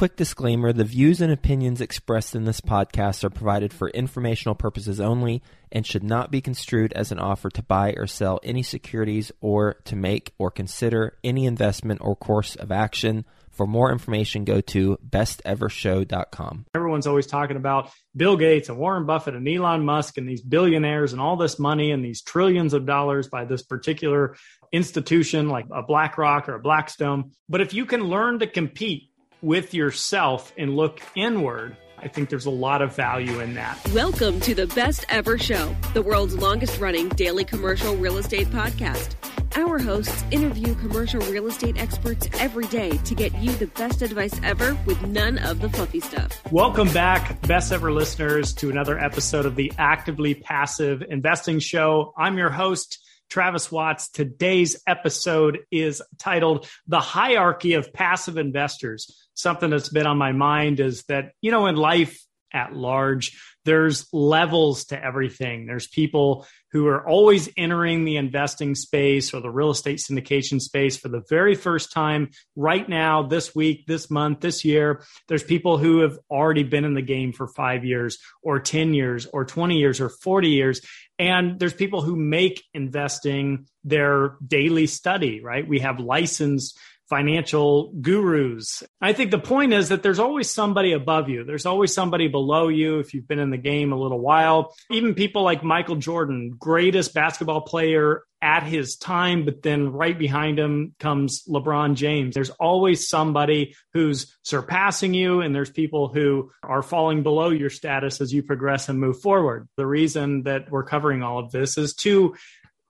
quick disclaimer the views and opinions expressed in this podcast are provided for informational purposes only and should not be construed as an offer to buy or sell any securities or to make or consider any investment or course of action. For more information, go to bestevershow.com. Everyone's always talking about Bill Gates and Warren Buffett and Elon Musk and these billionaires and all this money and these trillions of dollars by this particular institution like a BlackRock or a Blackstone. But if you can learn to compete with yourself and look inward, I think there's a lot of value in that. Welcome to the Best Ever Show, the world's longest running daily commercial real estate podcast. Our hosts interview commercial real estate experts every day to get you the best advice ever with none of the fluffy stuff. Welcome back, best ever listeners, to another episode of the Actively Passive Investing Show. I'm your host, Travis Watts. Today's episode is titled The Hierarchy of Passive Investors. Something that's been on my mind is that, you know, in life at large, there's levels to everything. There's people who are always entering the investing space or the real estate syndication space for the very first time right now, this week, this month, this year. There's people who have already been in the game for five years or 10 years or 20 years or 40 years. And there's people who make investing their daily study, right? We have licensed financial gurus. I think the point is that there's always somebody above you. There's always somebody below you if you've been in the game a little while. Even people like Michael Jordan, greatest basketball player at his time, but then right behind him comes LeBron James. There's always somebody who's surpassing you, and there's people who are falling below your status as you progress and move forward. The reason that we're covering all of this is to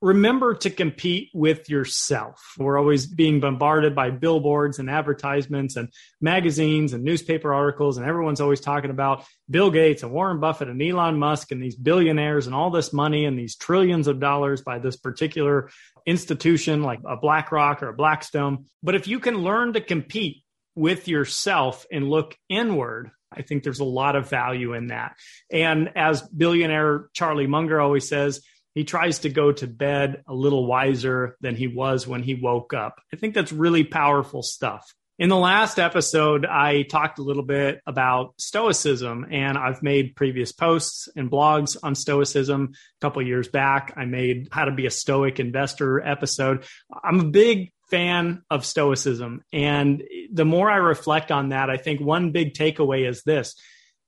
remember to compete with yourself. We're always being bombarded by billboards and advertisements and magazines and newspaper articles, and everyone's always talking about Bill Gates and Warren Buffett and Elon Musk and these billionaires and all this money and these trillions of dollars by this particular institution like a BlackRock or a Blackstone. But if you can learn to compete with yourself and look inward, I think there's a lot of value in that. And as billionaire Charlie Munger always says, he tries to go to bed a little wiser than he was when he woke up. I think that's really powerful stuff. In the last episode, I talked a little bit about Stoicism, and I've made previous posts and blogs on Stoicism. A couple years back, I made How to Be a Stoic Investor episode. I'm a big fan of Stoicism, and the more I reflect on that, I think one big takeaway is this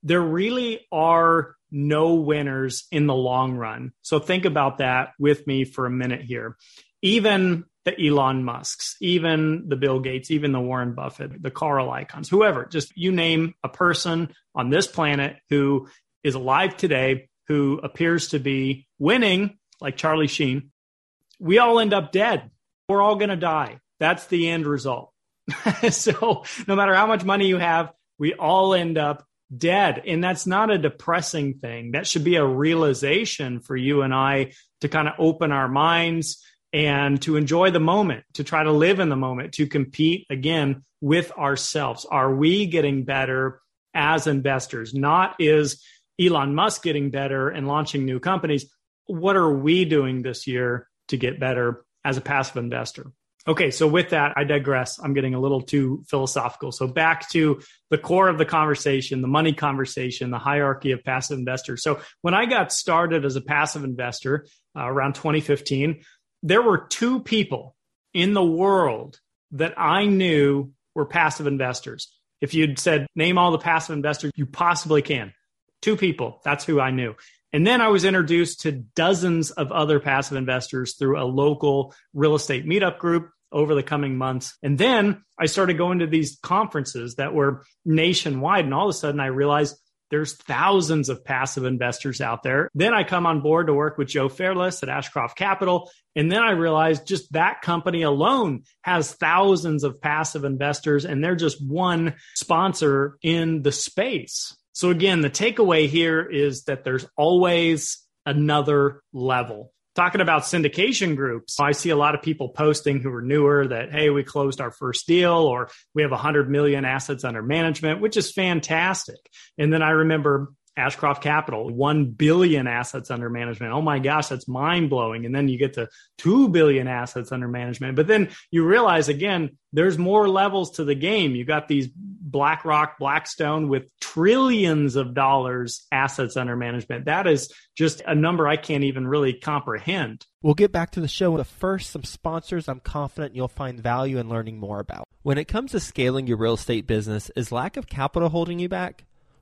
there really are no winners in the long run. So think about that with me for a minute here. Even the Elon Musks, even the Bill Gates, even the Warren Buffett, the Carl Icahns, whoever, just you name a person on this planet who is alive today, who appears to be winning, like Charlie Sheen, we all end up dead. We're all going to die. That's the end result. so no matter how much money you have, we all end up dead. And that's not a depressing thing. That should be a realization for you and I to kind of open our minds and to enjoy the moment, to try to live in the moment, to compete again with ourselves. Are we getting better as investors? Not is Elon Musk getting better and launching new companies. What are we doing this year to get better as a passive investor? Okay, so with that, I digress. I'm getting a little too philosophical. So back to the core of the conversation, the money conversation, the hierarchy of passive investors. So when I got started as a passive investor uh, around 2015, there were two people in the world that I knew were passive investors. If you'd said, name all the passive investors you possibly can, two people, that's who I knew. And then I was introduced to dozens of other passive investors through a local real estate meetup group over the coming months. And then I started going to these conferences that were nationwide. And all of a sudden I realized there's thousands of passive investors out there. Then I come on board to work with Joe Fairless at Ashcroft Capital. And then I realized just that company alone has thousands of passive investors, and they're just one sponsor in the space. So again, the takeaway here is that there's always another level. Talking about syndication groups, I see a lot of people posting who are newer that, hey, we closed our first deal or we have 100 million assets under management, which is fantastic. And then I remember Ashcroft Capital, 1 billion assets under management. Oh my gosh, that's mind blowing. And then you get to 2 billion assets under management. But then you realize again, there's more levels to the game. You got these BlackRock, Blackstone with trillions of dollars assets under management. That is just a number I can't even really comprehend. We'll get back to the show, but first, some sponsors I'm confident you'll find value in learning more about. When it comes to scaling your real estate business, is lack of capital holding you back?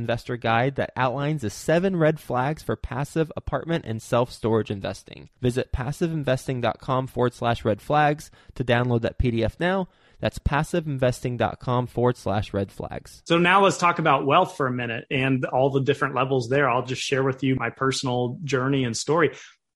investor guide that outlines the seven red flags for passive apartment and self storage investing. Visit passiveinvesting.com forward slash red flags to download that PDF now. That's passiveinvesting.com forward slash red flags. So now let's talk about wealth for a minute and all the different levels there. I'll just share with you my personal journey and story.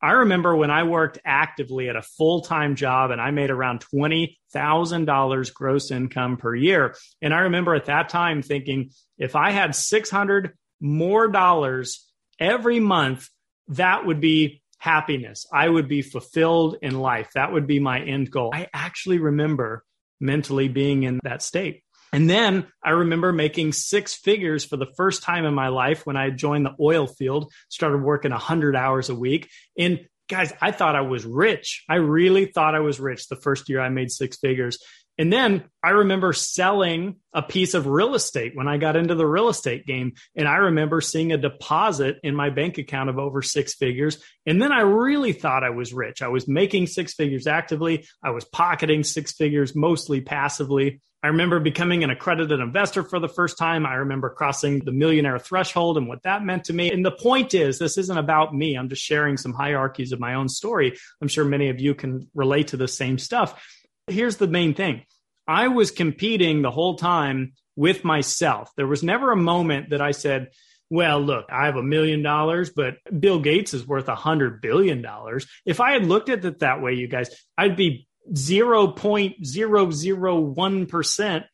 I remember when I worked actively at a full time job and I made around $20,000 gross income per year. And I remember at that time thinking if I had 600 more dollars every month, that would be happiness. I would be fulfilled in life. That would be my end goal. I actually remember mentally being in that state. And then I remember making six figures for the first time in my life when I joined the oil field, started working 100 hours a week. And guys, I thought I was rich. I really thought I was rich the first year I made six figures. And then I remember selling a piece of real estate when I got into the real estate game. And I remember seeing a deposit in my bank account of over six figures. And then I really thought I was rich. I was making six figures actively. I was pocketing six figures mostly passively. I remember becoming an accredited investor for the first time. I remember crossing the millionaire threshold and what that meant to me. And the point is, this isn't about me. I'm just sharing some hierarchies of my own story. I'm sure many of you can relate to the same stuff. Here's the main thing I was competing the whole time with myself. There was never a moment that I said, well, look, I have a million dollars, but Bill Gates is worth a hundred billion dollars. If I had looked at it that way, you guys, I'd be 0.001%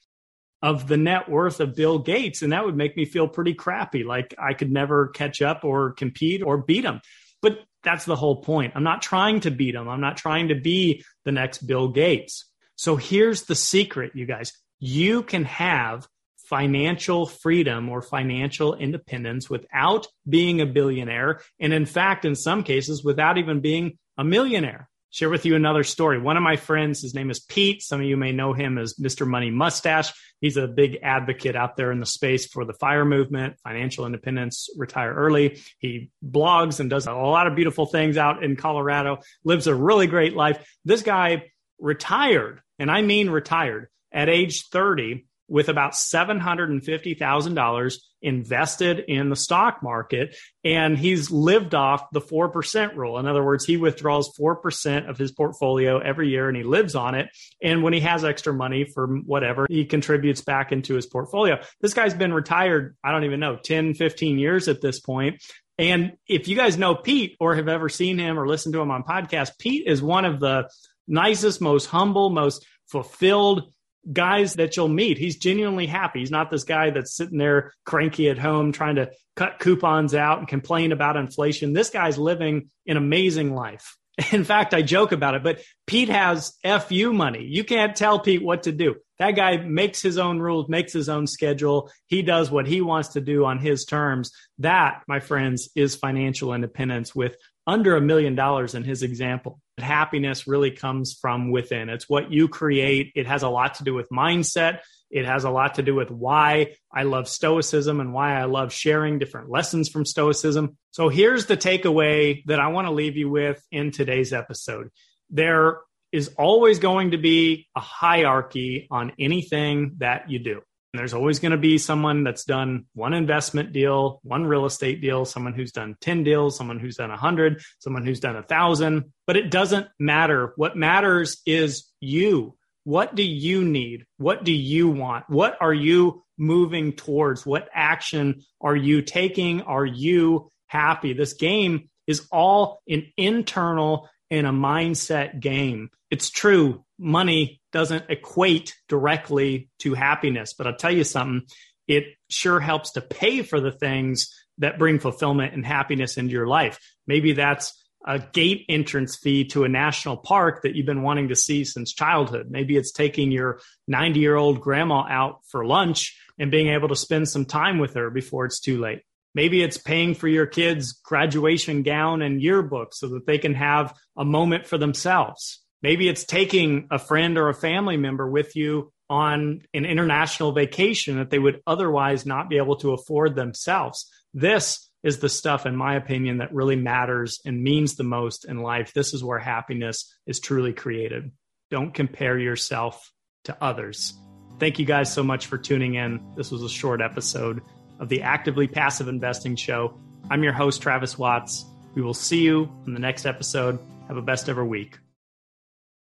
of the net worth of Bill Gates. And that would make me feel pretty crappy, like I could never catch up or compete or beat him. But that's the whole point. I'm not trying to beat him. I'm not trying to be the next Bill Gates. So here's the secret, you guys. You can have financial freedom or financial independence without being a billionaire. And in fact, in some cases, without even being a millionaire share with you another story. One of my friends, his name is Pete. Some of you may know him as Mr. Money Mustache. He's a big advocate out there in the space for the fire movement, financial independence, retire early. He blogs and does a lot of beautiful things out in Colorado, lives a really great life. This guy retired, and I mean retired at age 30 with about $750,000 invested in the stock market. And he's lived off the 4% rule. In other words, he withdraws 4% of his portfolio every year and he lives on it. And when he has extra money for whatever, he contributes back into his portfolio. This guy's been retired, I don't even know, 10, 15 years at this point. And if you guys know Pete or have ever seen him or listened to him on podcast, Pete is one of the nicest, most humble, most fulfilled guys that you'll meet. He's genuinely happy. He's not this guy that's sitting there cranky at home trying to cut coupons out and complain about inflation. This guy's living an amazing life. In fact, I joke about it, but Pete has FU money. You can't tell Pete what to do. That guy makes his own rules, makes his own schedule. He does what he wants to do on his terms. That, my friends, is financial independence with under a million dollars in his example. Happiness really comes from within. It's what you create. It has a lot to do with mindset. It has a lot to do with why I love Stoicism and why I love sharing different lessons from Stoicism. So here's the takeaway that I want to leave you with in today's episode. There is always going to be a hierarchy on anything that you do. There's always going to be someone that's done one investment deal, one real estate deal, someone who's done 10 deals, someone who's done 100, someone who's done a 1,000. But it doesn't matter. What matters is you. What do you need? What do you want? What are you moving towards? What action are you taking? Are you happy? This game is all an internal and a mindset game. It's true, money doesn't equate directly to happiness, but I'll tell you something, it sure helps to pay for the things that bring fulfillment and happiness into your life. Maybe that's a gate entrance fee to a national park that you've been wanting to see since childhood. Maybe it's taking your 90 year old grandma out for lunch and being able to spend some time with her before it's too late. Maybe it's paying for your kids' graduation gown and yearbook so that they can have a moment for themselves. Maybe it's taking a friend or a family member with you on an international vacation that they would otherwise not be able to afford themselves. This is the stuff, in my opinion, that really matters and means the most in life. This is where happiness is truly created. Don't compare yourself to others. Thank you guys so much for tuning in. This was a short episode of the Actively Passive Investing Show. I'm your host, Travis Watts. We will see you in the next episode. Have a best ever week.